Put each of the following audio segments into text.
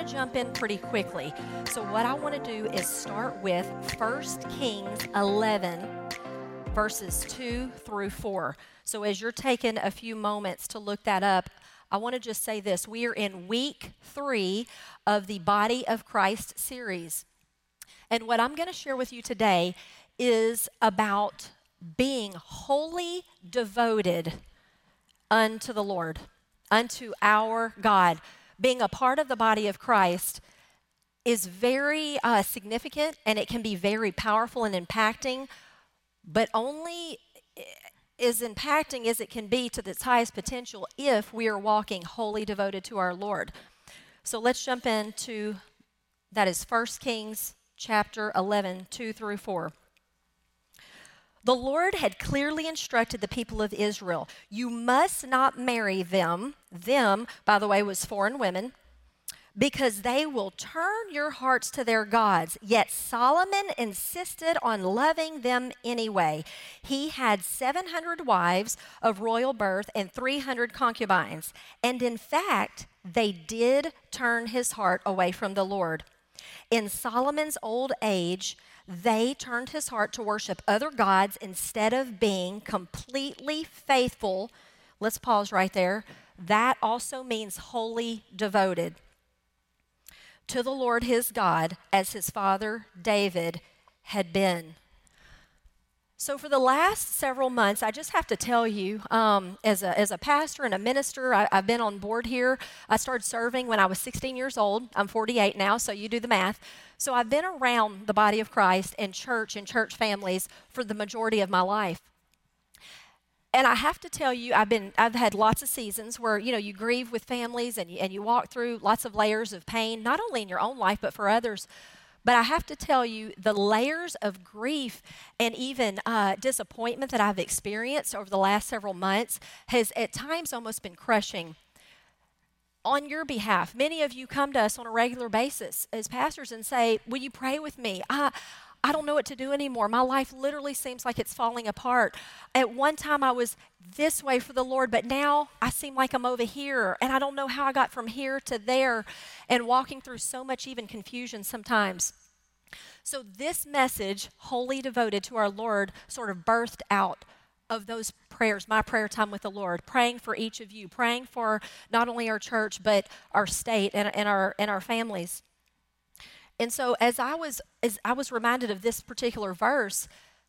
to jump in pretty quickly. So, what I want to do is start with 1 Kings 11, verses 2 through 4. So, as you're taking a few moments to look that up, I want to just say this. We are in week three of the Body of Christ series. And what I'm going to share with you today is about being wholly devoted unto the Lord, unto our God. Being a part of the body of Christ is very uh, significant and it can be very powerful and impacting, but only as impacting as it can be to its highest potential if we are walking wholly devoted to our Lord. So let's jump into that is 1 Kings chapter 11, 2 through 4. The Lord had clearly instructed the people of Israel you must not marry them. Them, by the way, was foreign women because they will turn your hearts to their gods. Yet Solomon insisted on loving them anyway. He had 700 wives of royal birth and 300 concubines. And in fact, they did turn his heart away from the Lord. In Solomon's old age, they turned his heart to worship other gods instead of being completely faithful. Let's pause right there. That also means wholly devoted to the Lord his God as his father David had been. So, for the last several months, I just have to tell you, um, as, a, as a pastor and a minister, I, have been on board here. I started serving when I was 16 years old. I'm 48 now, so you do the math. So, I've been around the body of Christ and church and church families for the majority of my life. And I have to tell you, I've been, I've had lots of seasons where you know you grieve with families and you, and you walk through lots of layers of pain, not only in your own life but for others. But I have to tell you, the layers of grief and even uh, disappointment that I've experienced over the last several months has at times almost been crushing. On your behalf, many of you come to us on a regular basis as pastors and say, Will you pray with me? I, I don't know what to do anymore. My life literally seems like it's falling apart. At one time, I was this way for the Lord, but now I seem like I'm over here, and I don't know how I got from here to there, and walking through so much even confusion sometimes. So, this message, wholly devoted to our Lord, sort of birthed out of those prayers, my prayer time with the Lord, praying for each of you, praying for not only our church, but our state and, and, our, and our families. And so as I was as I was reminded of this particular verse,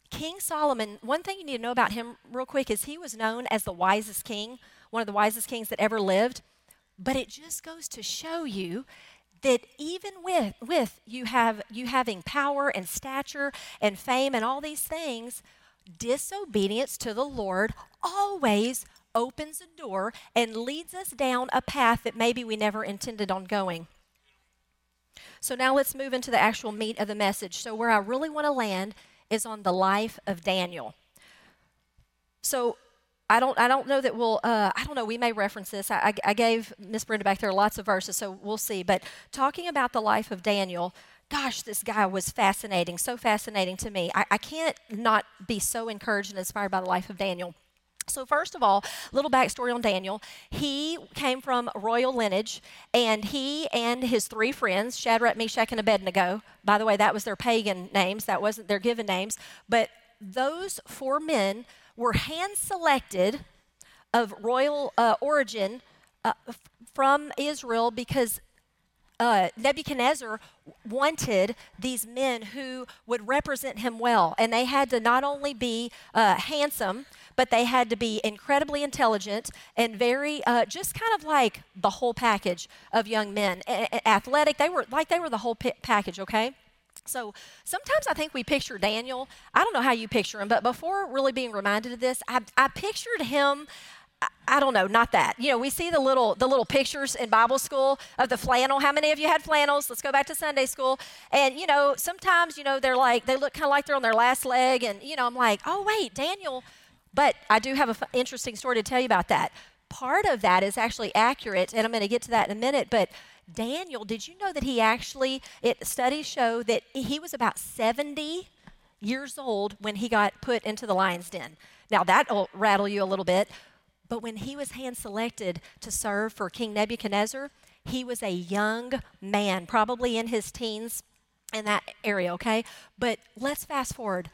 King Solomon, one thing you need to know about him real quick is he was known as the wisest king, one of the wisest kings that ever lived. But it just goes to show you that even with with you have you having power and stature and fame and all these things, disobedience to the Lord always opens a door and leads us down a path that maybe we never intended on going. So now let's move into the actual meat of the message. So, where I really want to land is on the life of Daniel. So, I don't, I don't know that we'll, uh, I don't know, we may reference this. I, I, gave Miss Brenda back there lots of verses, so we'll see. But talking about the life of Daniel, gosh, this guy was fascinating, so fascinating to me. I, I can't not be so encouraged and inspired by the life of Daniel. So, first of all, little backstory on Daniel. He came from royal lineage, and he and his three friends, Shadrach, Meshach, and Abednego, by the way, that was their pagan names, that wasn't their given names, but those four men were hand selected of royal uh, origin uh, from Israel because uh, Nebuchadnezzar wanted these men who would represent him well. And they had to not only be uh, handsome, but they had to be incredibly intelligent and very, uh, just kind of like the whole package of young men. A- athletic, they were like they were the whole p- package, okay? So sometimes I think we picture Daniel. I don't know how you picture him, but before really being reminded of this, I, I pictured him I don't know, not that. You know, we see the little the little pictures in Bible school of the flannel. How many of you had flannels? Let's go back to Sunday school. And you know, sometimes you know they're like they look kind of like they're on their last leg, and you know, I'm like, oh wait, Daniel. But I do have an f- interesting story to tell you about that. Part of that is actually accurate, and I'm going to get to that in a minute. But Daniel, did you know that he actually? It studies show that he was about 70 years old when he got put into the lion's den. Now that'll rattle you a little bit but when he was hand selected to serve for King Nebuchadnezzar, He was a young man, probably in his teens in that area, okay? But let's fast forward.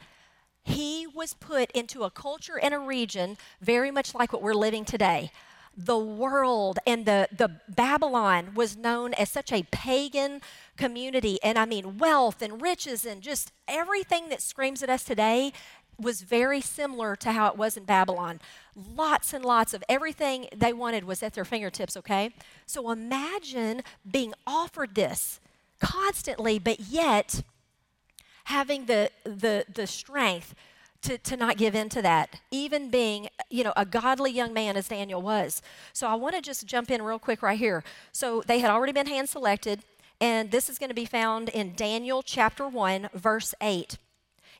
He was put into a culture and a region very much like what we're living today. The world and the, the Babylon was known as such a pagan community. And I mean, wealth and riches and just everything that screams at us today was very similar to how it was in Babylon. Lots and lots of everything they wanted was at their fingertips, okay? So imagine being offered this constantly, but yet having the, the, the strength to, to not give in to that, even being, you know, a godly young man as Daniel was. So I want to just jump in real quick right here. So they had already been hand selected, and this is going to be found in Daniel chapter 1, verse 8.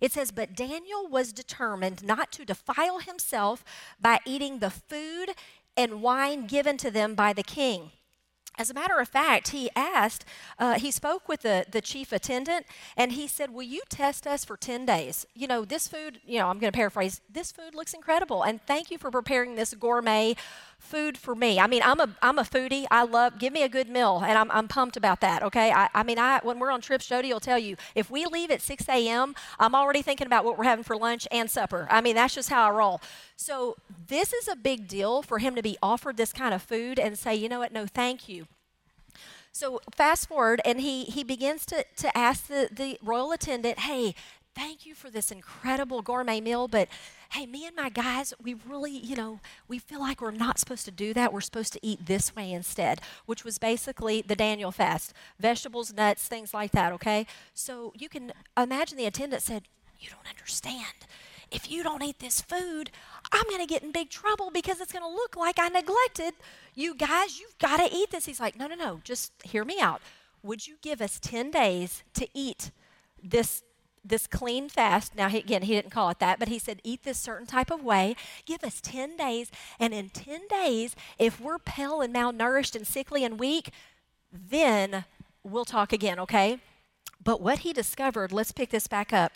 It says, But Daniel was determined not to defile himself by eating the food and wine given to them by the king. As a matter of fact, he asked, uh, he spoke with the, the chief attendant, and he said, Will you test us for 10 days? You know, this food, you know, I'm going to paraphrase, this food looks incredible, and thank you for preparing this gourmet food for me. I mean, I'm a, I'm a foodie. I love, give me a good meal, and I'm, I'm pumped about that, okay? I, I mean, I, when we're on trips, Jody will tell you, if we leave at 6 a.m., I'm already thinking about what we're having for lunch and supper. I mean, that's just how I roll. So, this is a big deal for him to be offered this kind of food and say, you know what, no, thank you. So fast forward, and he, he begins to, to ask the, the royal attendant, hey, thank you for this incredible gourmet meal, but hey, me and my guys, we really, you know, we feel like we're not supposed to do that. We're supposed to eat this way instead, which was basically the Daniel fast vegetables, nuts, things like that, okay? So you can imagine the attendant said, You don't understand if you don't eat this food, I'm going to get in big trouble because it's going to look like I neglected you guys. You've got to eat this. He's like, no, no, no, just hear me out. Would you give us 10 days to eat this? This clean fast. Now, he, again, he didn't call it that, but he said, eat this certain type of way. Give us 10 days. And in 10 days, if we're pale and malnourished and sickly and weak, then we'll talk again, okay? But what he discovered, let's pick this back up.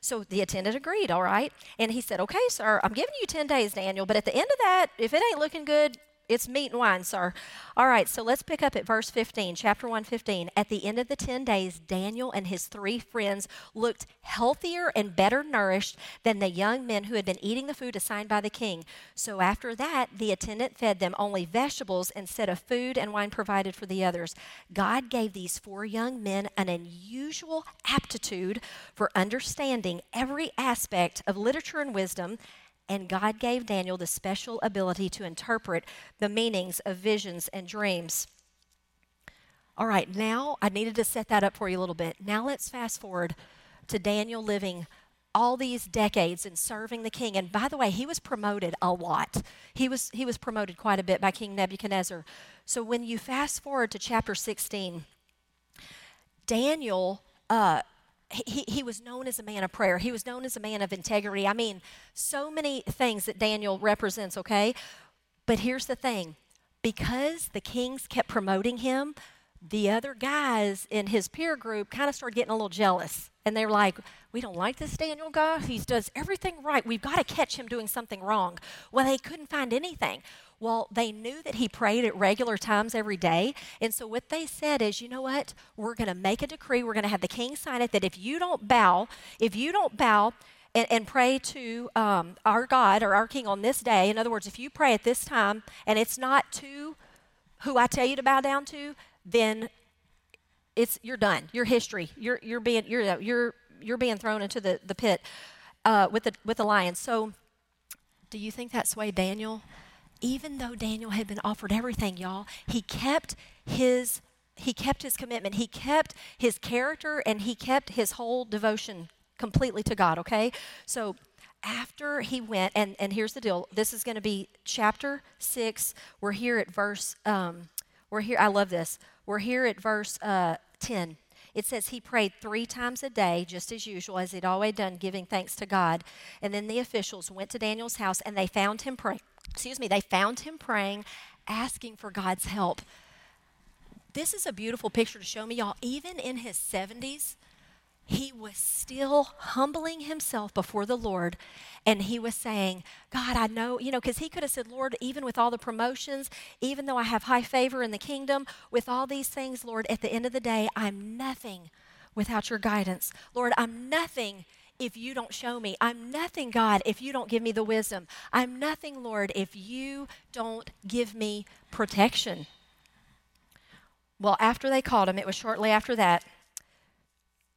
So the attendant agreed, all right? And he said, Okay, sir, I'm giving you 10 days, Daniel, but at the end of that, if it ain't looking good, it's meat and wine, sir. All right, so let's pick up at verse 15, chapter 115. At the end of the 10 days, Daniel and his three friends looked healthier and better nourished than the young men who had been eating the food assigned by the king. So after that, the attendant fed them only vegetables instead of food and wine provided for the others. God gave these four young men an unusual aptitude for understanding every aspect of literature and wisdom and God gave Daniel the special ability to interpret the meanings of visions and dreams. All right, now I needed to set that up for you a little bit. Now let's fast forward to Daniel living all these decades and serving the king. And by the way, he was promoted a lot. He was he was promoted quite a bit by King Nebuchadnezzar. So when you fast forward to chapter 16, Daniel uh, he, he was known as a man of prayer. He was known as a man of integrity. I mean, so many things that Daniel represents, okay? But here's the thing because the kings kept promoting him, the other guys in his peer group kind of started getting a little jealous. And they were like, we don't like this Daniel guy. He does everything right. We've got to catch him doing something wrong. Well, they couldn't find anything. Well, they knew that he prayed at regular times every day. And so what they said is, you know what? We're going to make a decree. We're going to have the king sign it that if you don't bow, if you don't bow, and, and, pray to um, our God or our King on this day. In other words, if you pray at this time and it's not to who I tell you to bow down to, then it's you're done. You're history. You're you're being you're you're you're being thrown into the the pit uh, with the with the lions. So, do you think that swayed Daniel? even though Daniel had been offered everything, y'all, he kept his he kept his commitment. He kept his character and he kept his whole devotion completely to God, okay? So after he went, and, and here's the deal. This is going to be chapter 6. We're here at verse, um, we're here, I love this. We're here at verse uh, 10. It says he prayed three times a day, just as usual, as he'd always done, giving thanks to God. And then the officials went to Daniel's house and they found him praying excuse me, they found him praying, asking for God's help. This is a beautiful picture to show me, y'all. Even in his 70s, he was still humbling himself before the Lord. And he was saying, God, I know, you know, because he could have said, Lord, even with all the promotions, even though I have high favor in the kingdom, with all these things, Lord, at the end of the day, I'm nothing without your guidance. Lord, I'm nothing if you don't show me. I'm nothing, God, if you don't give me the wisdom. I'm nothing, Lord, if you don't give me protection. Well, after they called him, it was shortly after that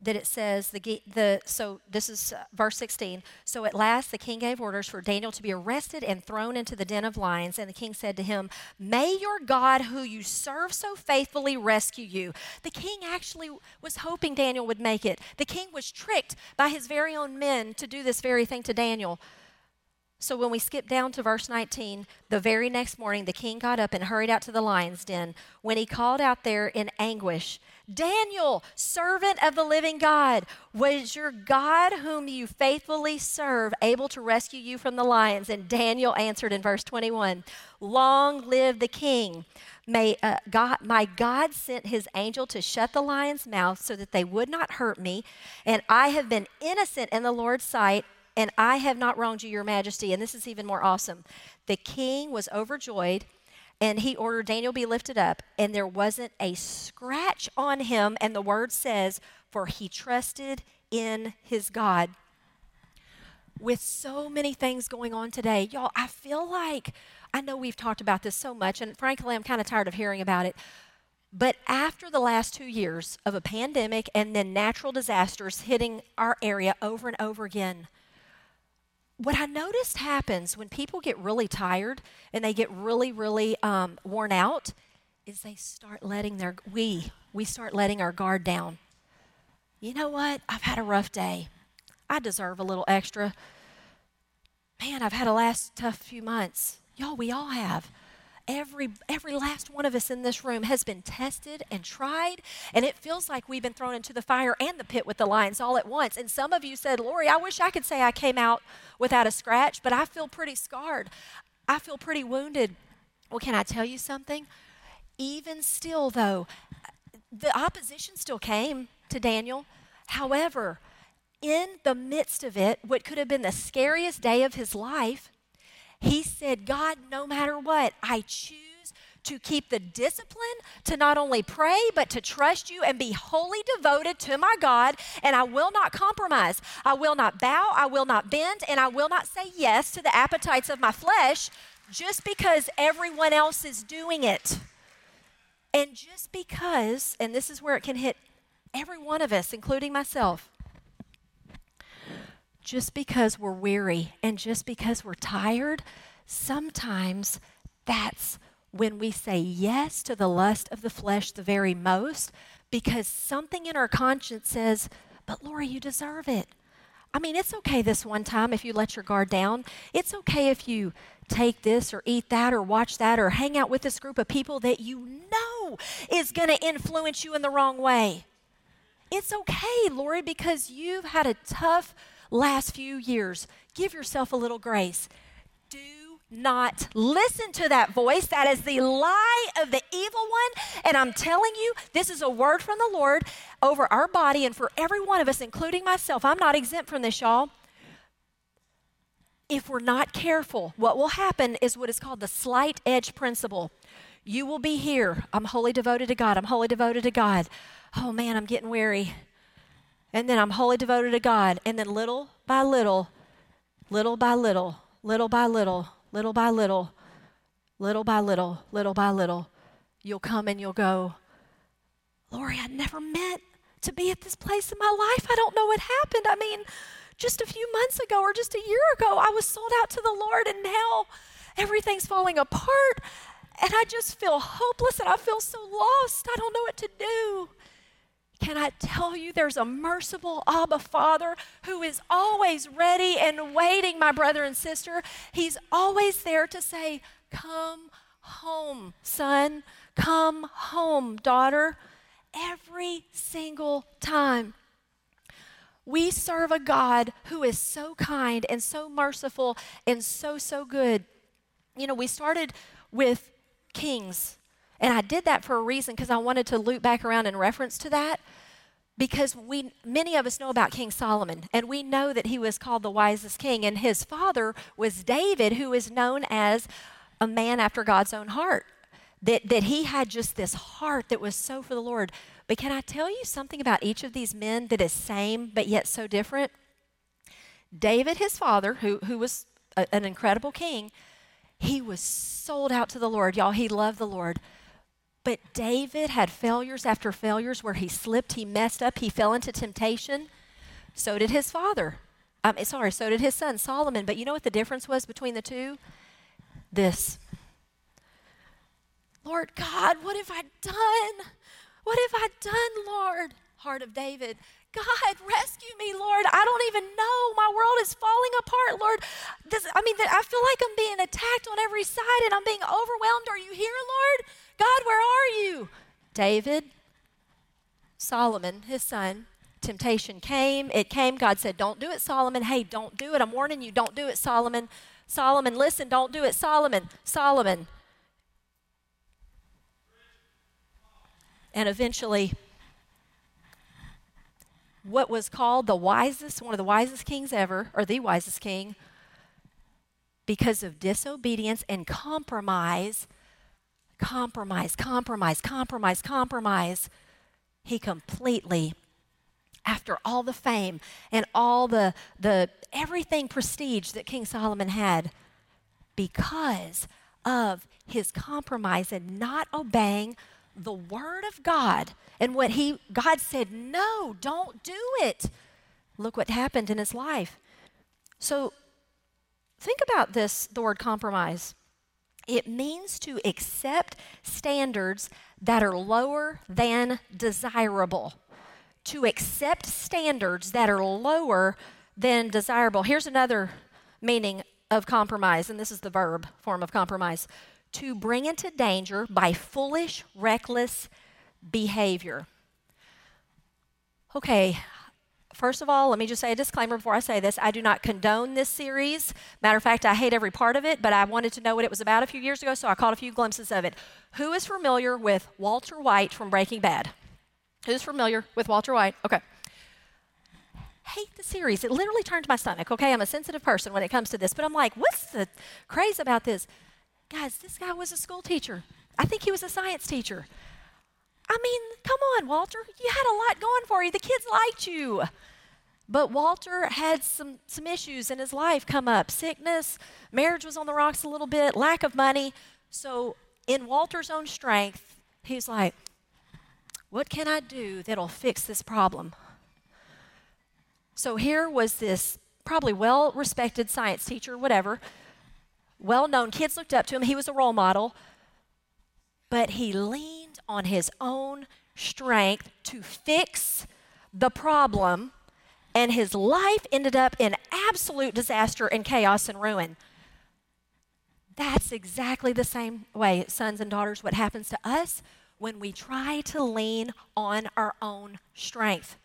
that it says the the so this is uh, verse 16 so at last the king gave orders for daniel to be arrested and thrown into the den of lions. And the king said to him may your god who you serve so faithfully rescue you. The king actually was hoping daniel would make it. The king was tricked by his very own men to do this very thing to daniel. So when we skip down to verse 19, the very next morning the king got up and hurried out to the lion's den. When he called out there in anguish, Daniel, servant of the living God, was your God, whom you faithfully serve, able to rescue you from the lions? And Daniel answered in verse 21 Long live the king. May uh, God, my God sent his angel to shut the lion's mouth so that they would not hurt me. And I have been innocent in the Lord's sight, and I have not wronged you, your majesty. And this is even more awesome. The king was overjoyed and he ordered Daniel be lifted up, and there wasn't a scratch on him. And the word says, For he trusted in his God. With so many things going on today, y'all, I feel like I know we've talked about this so much, and frankly, I'm kind of tired of hearing about it. But after the last two years of a pandemic and then natural disasters hitting our area over and over again, what I noticed happens when people get really tired and they get really, really um, worn out is they start letting their, we, we start letting our guard down. You know what? I've had a rough day. I deserve a little extra. Man, I've had a last tough few months. Y'all, we all have. Every, every last one of us in this room has been tested and tried, and it feels like we've been thrown into the fire and the pit with the lions all at once. And some of you said, Lori, I wish I could say I came out without a scratch, but I feel pretty scarred. I feel pretty wounded. Well, can I tell you something? Even still, though, the opposition still came to Daniel. However, in the midst of it, what could have been the scariest day of his life, he said, God, no matter what, I choose to keep the discipline to not only pray, but to trust you and be wholly devoted to my God. And I will not compromise. I will not bow. I will not bend. And I will not say yes to the appetites of my flesh just because everyone else is doing it. And just because, and this is where it can hit every one of us, including myself, just because we're weary and just because we're tired, sometimes that's when we say yes to the lust of the flesh the very most because something in our conscience says, But Lori, you deserve it. I mean, it's okay this one time if you let your guard down. It's okay if you take this or eat that or watch that or hang out with this group of people that you know is going to influence you in the wrong way. It's okay, Lori, because you've had a tough last few years. Give yourself a little grace. Do not listen to that voice. That is the lie of the evil one. And I'm telling you, this is a word from the Lord over our body and for every one of us, including myself. I'm not exempt from this, y'all. If we're not careful, what will happen is what is called the slight edge principle. You will be here. I'm wholly devoted to God. I'm wholly devoted to God. Oh man, I'm getting weary and then I'm wholly devoted to God. And then little by little, little by little, little by little, little by little, little by little, little by little, you'll come and you'll go, Lori, I never meant to be at this place in my life. I don't know what happened. I mean, just a few months ago or just a year ago, I was sold out to the Lord, and now everything's falling apart. And I just feel hopeless and I feel so lost. I don't know what to do. Can I tell you there's a merciful Abba Father who is always ready and waiting, my brother and sister? He's always there to say, Come home, son. Come home, daughter. Every single time. We serve a God who is so kind and so merciful and so, so good. You know, we started with kings and I did that for a reason because I wanted to loop back around in reference to that. because we many of us know about King Solomon and we know that he was called the wisest king and his father was David who is known as a man after God's own heart that that he had just this heart that was so for the Lord. But can I tell you something about each of these men that is same but yet so different? David his father who who was a, an incredible king he was sold out to the Lord. Y'all he loved the Lord but David had failures after failures where he slipped, he messed up, he fell into temptation. So did his father. Um, sorry, so did his son Solomon. But you know what the difference was between the two? This. Lord God, what have I done? What have I done, Lord? Heart of David. God, rescue me, Lord. I don't even know. My world is falling apart, Lord. This, I mean, I feel like I'm being attacked on every side and I'm being overwhelmed. Are you here, Lord? God, where are you? David, Solomon, his son, temptation came. It came. God said, Don't do it, Solomon. Hey, don't do it. I'm warning you, don't do it, Solomon. Solomon, listen, don't do it, Solomon. Solomon. And eventually, what was called the wisest, one of the wisest kings ever, or the wisest king, because of disobedience and compromise, compromise, compromise, compromise, compromise, he completely after all the fame and all the the everything prestige that King Solomon had because of his compromise and not obeying the word of God and what he God said no don't do it. Look what happened in his life. So think about this the word compromise it means to accept standards that are lower than desirable. To accept standards that are lower than desirable. Here's another meaning of compromise, and this is the verb form of compromise to bring into danger by foolish, reckless behavior. Okay, First of all, let me just say a disclaimer before I say this. I do not condone this series. Matter of fact, I hate every part of it, but I wanted to know what it was about a few years ago, so I caught a few glimpses of it. Who is familiar with Walter White from Breaking Bad? Who's familiar with Walter White? Okay. Hate the series. It literally turned my stomach, okay? I'm a sensitive person when it comes to this, but I'm like, what's the craze about this? Guys, this guy was a school teacher. I think he was a science teacher. I mean, come on, Walter. You had a lot going for you. The kids liked you. But Walter had some, some issues in his life come up sickness, marriage was on the rocks a little bit, lack of money. So, in Walter's own strength, he's like, What can I do that'll fix this problem? So, here was this probably well respected science teacher, whatever, well known. Kids looked up to him. He was a role model. But he leaned on his own strength to fix the problem, and his life ended up in absolute disaster and chaos and ruin. That's exactly the same way, sons and daughters, what happens to us when we try to lean on our own strength.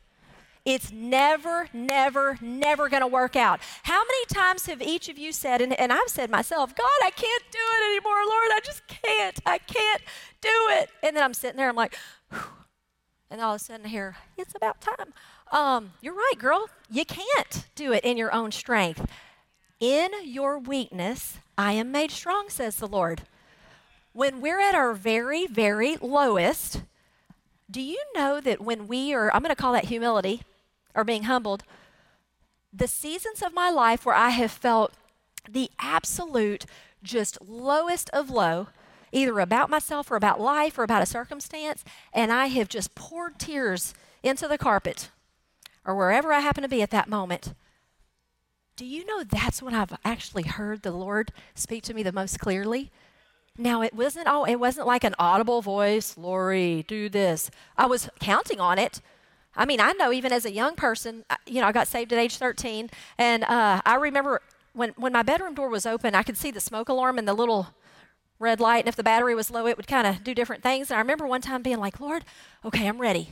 It's never, never, never going to work out. How many times have each of you said, and, and I've said myself, God, I can't do it anymore, Lord, I just can't. I can't do it. And then I'm sitting there, I'm like, Whew. and all of a sudden I hear, it's about time. Um, you're right, girl. You can't do it in your own strength. In your weakness, I am made strong, says the Lord. When we're at our very, very lowest, do you know that when we are, I'm going to call that humility or being humbled, the seasons of my life where I have felt the absolute, just lowest of low, either about myself or about life or about a circumstance, and I have just poured tears into the carpet or wherever I happen to be at that moment. Do you know that's when I've actually heard the Lord speak to me the most clearly? Now it wasn't all it wasn't like an audible voice, Lori, do this. I was counting on it. I mean, I know even as a young person, you know, I got saved at age 13, and uh, I remember when when my bedroom door was open, I could see the smoke alarm and the little red light, and if the battery was low, it would kind of do different things. And I remember one time being like, Lord, okay, I'm ready.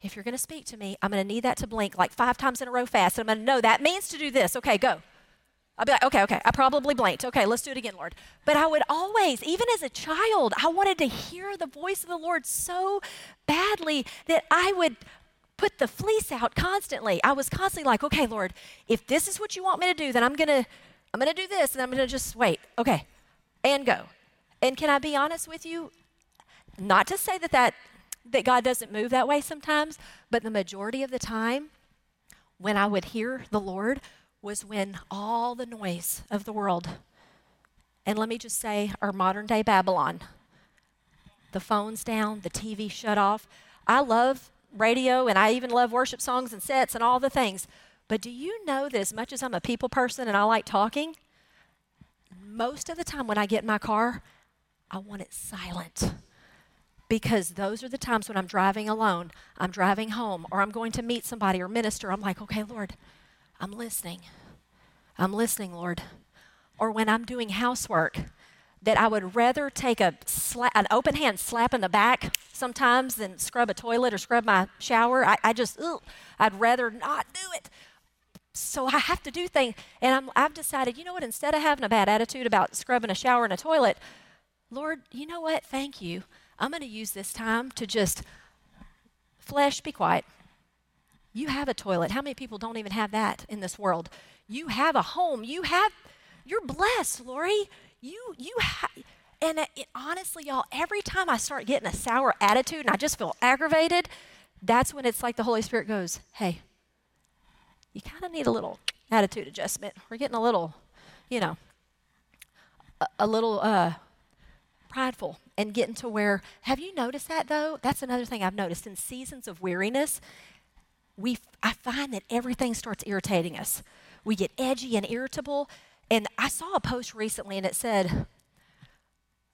If you're going to speak to me, I'm going to need that to blink like five times in a row fast. And I'm going to know that means to do this. Okay, go. I'll be like, okay, okay, I probably blinked. Okay, let's do it again, Lord. But I would always, even as a child, I wanted to hear the voice of the Lord so badly that I would put the fleece out constantly. I was constantly like, okay, Lord, if this is what you want me to do, then I'm gonna I'm gonna do this and I'm gonna just wait. Okay. And go. And can I be honest with you? Not to say that that that God doesn't move that way sometimes, but the majority of the time when I would hear the Lord was when all the noise of the world, and let me just say, our modern day Babylon, the phone's down, the TV shut off. I love radio and I even love worship songs and sets and all the things. But do you know that as much as I'm a people person and I like talking, most of the time when I get in my car, I want it silent because those are the times when I'm driving alone, I'm driving home, or I'm going to meet somebody or minister. I'm like, okay, Lord, I'm listening. I'm listening, Lord. Or when I'm doing housework, that I would rather take a sla- an open hand slap in the back sometimes than scrub a toilet or scrub my shower. I, I just, ugh, I'd rather not do it. So I have to do things. And I'm, I've decided, you know what, instead of having a bad attitude about scrubbing a shower and a toilet, Lord, you know what? Thank you. I'm going to use this time to just, flesh, be quiet. You have a toilet. How many people don't even have that in this world? You have a home. You have, you're blessed, Lori. You, you have, and it, it, honestly, y'all, every time I start getting a sour attitude and I just feel aggravated, that's when it's like the Holy Spirit goes, hey, you kind of need a little attitude adjustment. We're getting a little, you know, a, a little uh, prideful and getting to where, have you noticed that though? That's another thing I've noticed. In seasons of weariness, we, I find that everything starts irritating us. We get edgy and irritable. And I saw a post recently and it said,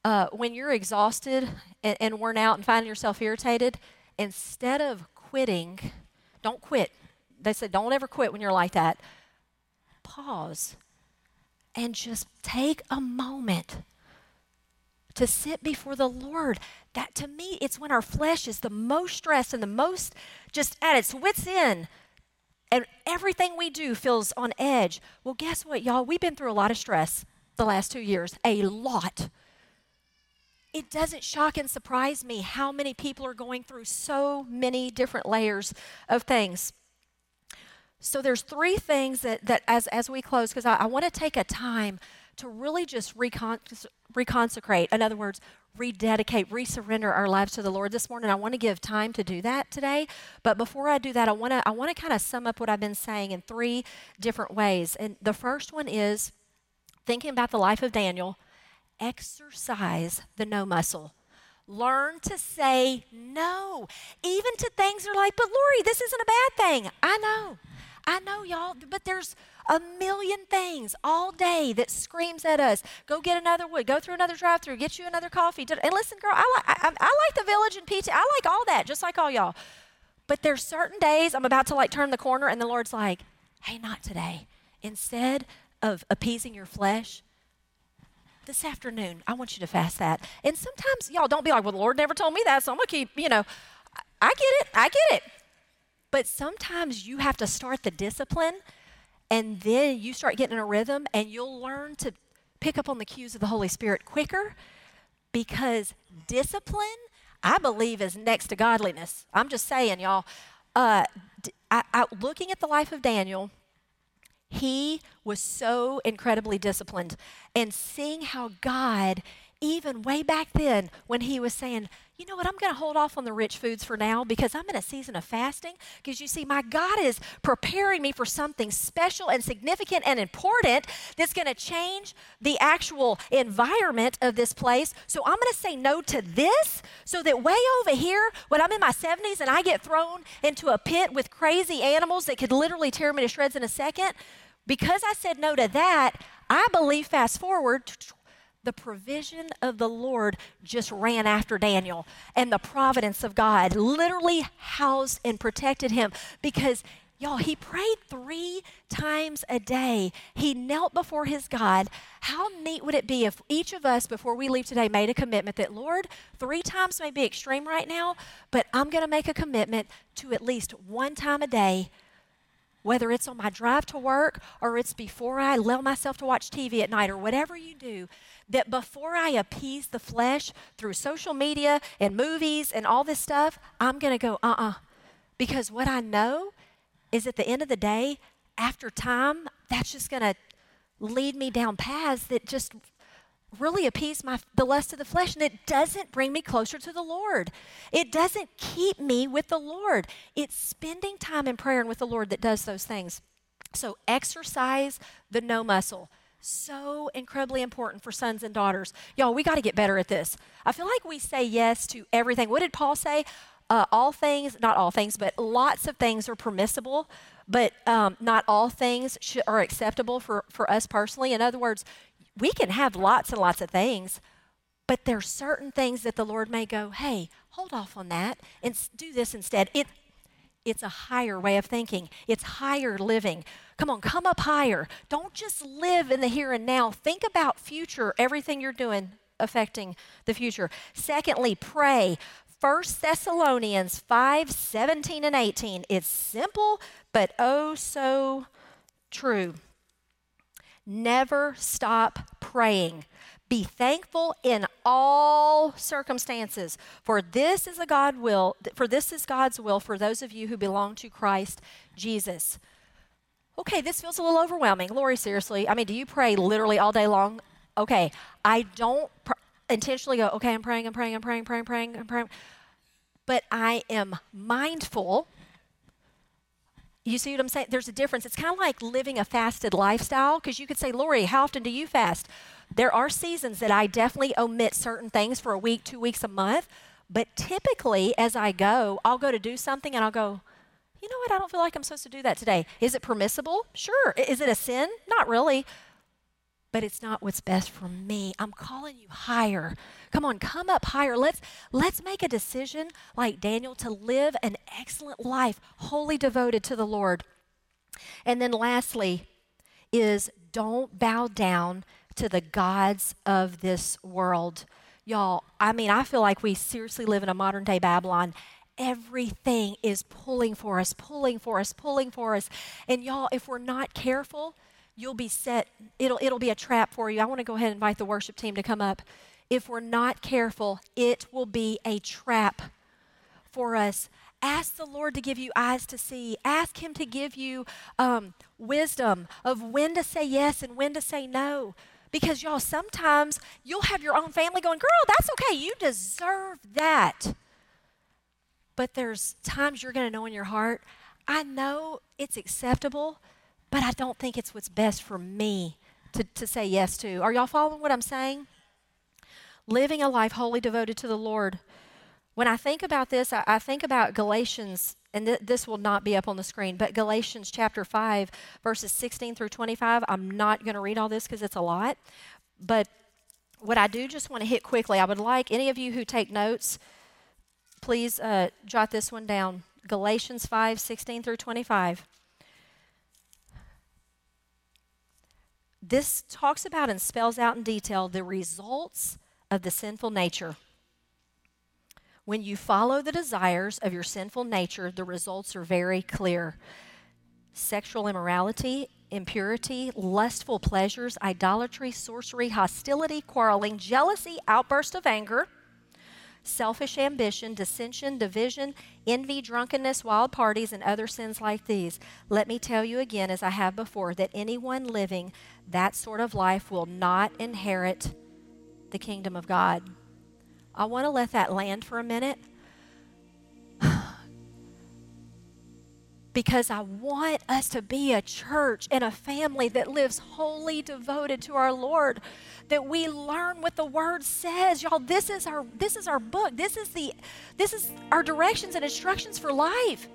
uh, when you're exhausted and, and worn out and finding yourself irritated, instead of quitting, don't quit. They said, don't ever quit when you're like that. Pause and just take a moment to sit before the Lord. That to me, it's when our flesh is the most stressed and the most just at its wits' end. And everything we do feels on edge. Well, guess what, y'all? We've been through a lot of stress the last two years, a lot. It doesn't shock and surprise me how many people are going through so many different layers of things. So there's three things that, that as, as we close, because I, I want to take a time to really just recon- reconsecrate. In other words, rededicate, resurrender our lives to the Lord this morning. I want to give time to do that today. But before I do that, I want to I want to kind of sum up what I've been saying in three different ways. And the first one is thinking about the life of Daniel, exercise the no muscle. Learn to say no, even to things that are like, but Lori, this isn't a bad thing. I know. I know, y'all, but there's a million things all day that screams at us. Go get another wood. Go through another drive-through. Get you another coffee. And listen, girl, I like I, I like the village and PT. I like all that, just like all y'all. But there's certain days I'm about to like turn the corner, and the Lord's like, "Hey, not today." Instead of appeasing your flesh, this afternoon, I want you to fast that. And sometimes y'all don't be like, well, the Lord never told me that, so I'm gonna keep, you know, I get it, I get it. But sometimes you have to start the discipline and then you start getting in a rhythm and you'll learn to pick up on the cues of the Holy Spirit quicker because discipline, I believe, is next to godliness. I'm just saying, y'all. Uh, looking at the life of Daniel, he was so incredibly disciplined and seeing how God even way back then when he was saying, you know what, I'm going to hold off on the rich foods for now because I'm in a season of fasting. Because you see, my God is preparing me for something special and significant and important that's going to change the actual environment of this place. So I'm going to say no to this so that way over here, when I'm in my 70s and I get thrown into a pit with crazy animals that could literally tear me to shreds in a second, because I said no to that, I believe fast forward the provision of the Lord just ran after Daniel, and the providence of God literally housed and protected him because. Y'all, he prayed three times a day. He knelt before his God. How neat would it be if each of us, before we leave today, made a commitment that, Lord, three times may be extreme right now, but I'm going to make a commitment to at least one time a day whether it's on my drive to work or it's before I allow myself to watch TV at night or whatever you do, that before I appease the flesh through social media and movies and all this stuff, I'm going to go, uh uh-uh. uh Because what I know is at the end of the day, after time, that's just going to lead me down paths that just really appease my the lust of the flesh and it doesn't bring me closer to the Lord. It doesn't keep me with the Lord. It's spending time in prayer and with the Lord that does those things. So exercise the no muscle. So incredibly important for sons and daughters. Y'all, we got to get better at this. I feel like we say yes to everything. What did Paul say? Uh, all things, not all things, but lots of things are permissible, but um, not all things are acceptable for, for us personally. In other words, we can have lots and lots of things, but there's certain things that the Lord may go, hey, hold off on that and do this instead. It, it's a higher way of thinking, it's higher living. Come on, come up higher. Don't just live in the here and now. Think about future, everything you're doing affecting the future. Secondly, pray. 1 Thessalonians 5 17 and 18. It's simple, but oh so true. Never stop praying. Be thankful in all circumstances, for this is a God will, for this is God's will for those of you who belong to Christ Jesus. Okay, this feels a little overwhelming. Lori, seriously, I mean, do you pray literally all day long? Okay, I don't pr- intentionally go, okay, I'm praying, I'm praying, I'm praying, praying, praying, I'm praying. But I am mindful you see what I'm saying? There's a difference. It's kind of like living a fasted lifestyle because you could say, Lori, how often do you fast? There are seasons that I definitely omit certain things for a week, two weeks, a month. But typically, as I go, I'll go to do something and I'll go, you know what? I don't feel like I'm supposed to do that today. Is it permissible? Sure. Is it a sin? Not really but it's not what's best for me. I'm calling you higher. Come on, come up higher. Let's let's make a decision like Daniel to live an excellent life, wholly devoted to the Lord. And then lastly is don't bow down to the gods of this world. Y'all, I mean, I feel like we seriously live in a modern day Babylon everything is pulling for us, pulling for us, pulling for us. And y'all, if we're not careful, you'll be set, it'll, it'll be a trap for you. I want to go ahead and invite the worship team to come up. If we're not careful, it will be a trap for us. Ask the Lord to give you eyes to see. Ask Him to give you um, wisdom of when to say yes and when to say no. Because, y'all, sometimes you'll have your own family going, Girl, that's okay. You deserve that. But there's times you're going to know in your heart, I know it's acceptable but I don't think it's what's best for me to, to say yes to. Are y'all following what I'm saying? Living a life wholly devoted to the Lord. When I think about this, I, I think about Galatians, and th- this will not be up on the screen, but Galatians chapter 5, verses 16 through 25. I'm not going to read all this because it's a lot. But what I do just want to hit quickly, I would like any of you who take notes, please uh, jot this one down. Galatians 5, 16 through 25. this talks about and spells out in detail the results of the sinful nature. When you follow the desires of your sinful nature, the results are very clear sexual immorality, impurity, lustful pleasures, idolatry, sorcery, hostility, quarreling, jealousy, outburst of anger selfish ambition, dissension, division, envy, drunkenness, wild parties, and other sins like these. Let me tell you again, as I have before, that anyone living that sort of life will not inherit the kingdom of God. I want to let that land for a minute. Because I want us to be a church and a family that lives wholly devoted to our Lord. That we learn what the word says. Y'all, this is our this is our book. This is the this is our directions and instructions for life.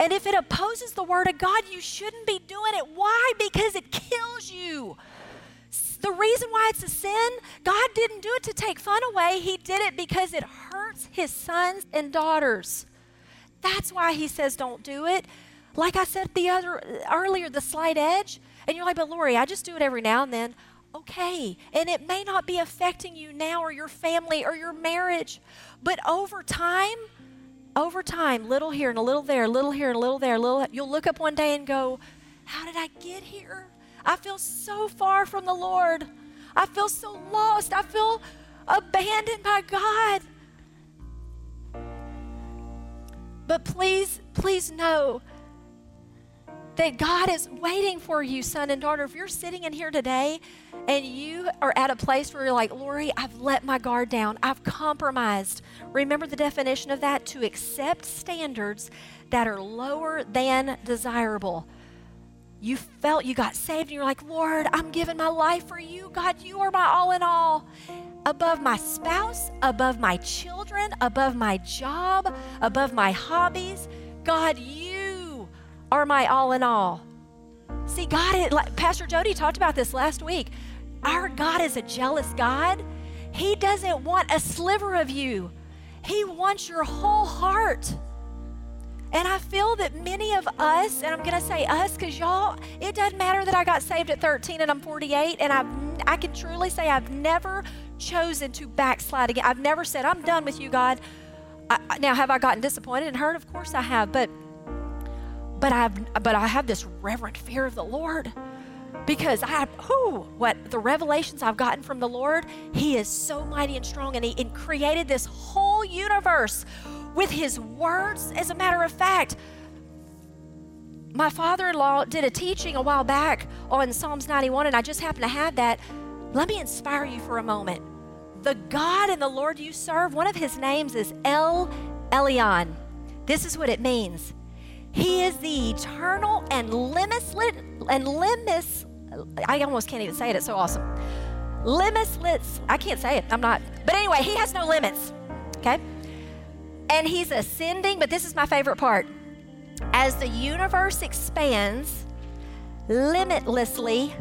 And if it opposes the word of God, you shouldn't be doing it. Why? Because it kills you. The reason why it's a sin, God didn't do it to take fun away. He did it because it hurts his sons and daughters. That's why he says don't do it. Like I said the other earlier, the slight edge. And you're like, but Lori, I just do it every now and then. Okay. And it may not be affecting you now or your family or your marriage. But over time, over time, little here and a little there, little here and a little there, little you'll look up one day and go, How did I get here? I feel so far from the Lord. I feel so lost. I feel abandoned by God. But please, please know that God is waiting for you, son and daughter. If you're sitting in here today and you are at a place where you're like, Lori, I've let my guard down, I've compromised. Remember the definition of that? To accept standards that are lower than desirable. You felt you got saved and you're like, Lord, I'm giving my life for you. God, you are my all in all. Above my spouse, above my children, above my job, above my hobbies. God, you are my all in all. See, God, like Pastor Jody talked about this last week. Our God is a jealous God. He doesn't want a sliver of you, He wants your whole heart. And I feel that many of us, and I'm going to say us because y'all, it doesn't matter that I got saved at 13 and I'm 48, and I've, I can truly say I've never chosen to backslide again. I've never said, I'm done with you, God. I, now, have I gotten disappointed and hurt? Of course I have, but but I've but I have this reverent fear of the Lord because I who what the revelations I've gotten from the Lord, He is so mighty and strong, and He and created this whole universe with his words. As a matter of fact, my father in law did a teaching a while back on Psalms 91, and I just happened to have that. Let me inspire you for a moment. The God and the Lord you serve, one of his names is El Elyon. This is what it means. He is the eternal and limitless and limitless. I almost can't even say it. It's so awesome. Limitless. I can't say it. I'm not. But anyway, he has no limits. Okay. And he's ascending, but this is my favorite part. As the universe expands limitlessly,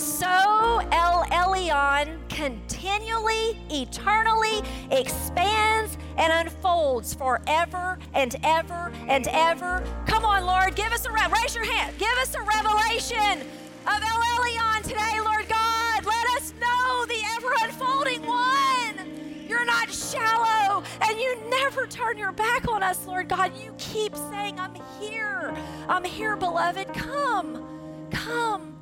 so El Elyon continually, eternally expands and unfolds forever and ever and ever. Come on, Lord, give us a re- raise your hand. Give us a revelation of El Elyon today, Lord God. Let us know the ever unfolding one. You're not shallow and you never turn your back on us, Lord God. You keep saying, I'm here. I'm here, beloved. Come. Come.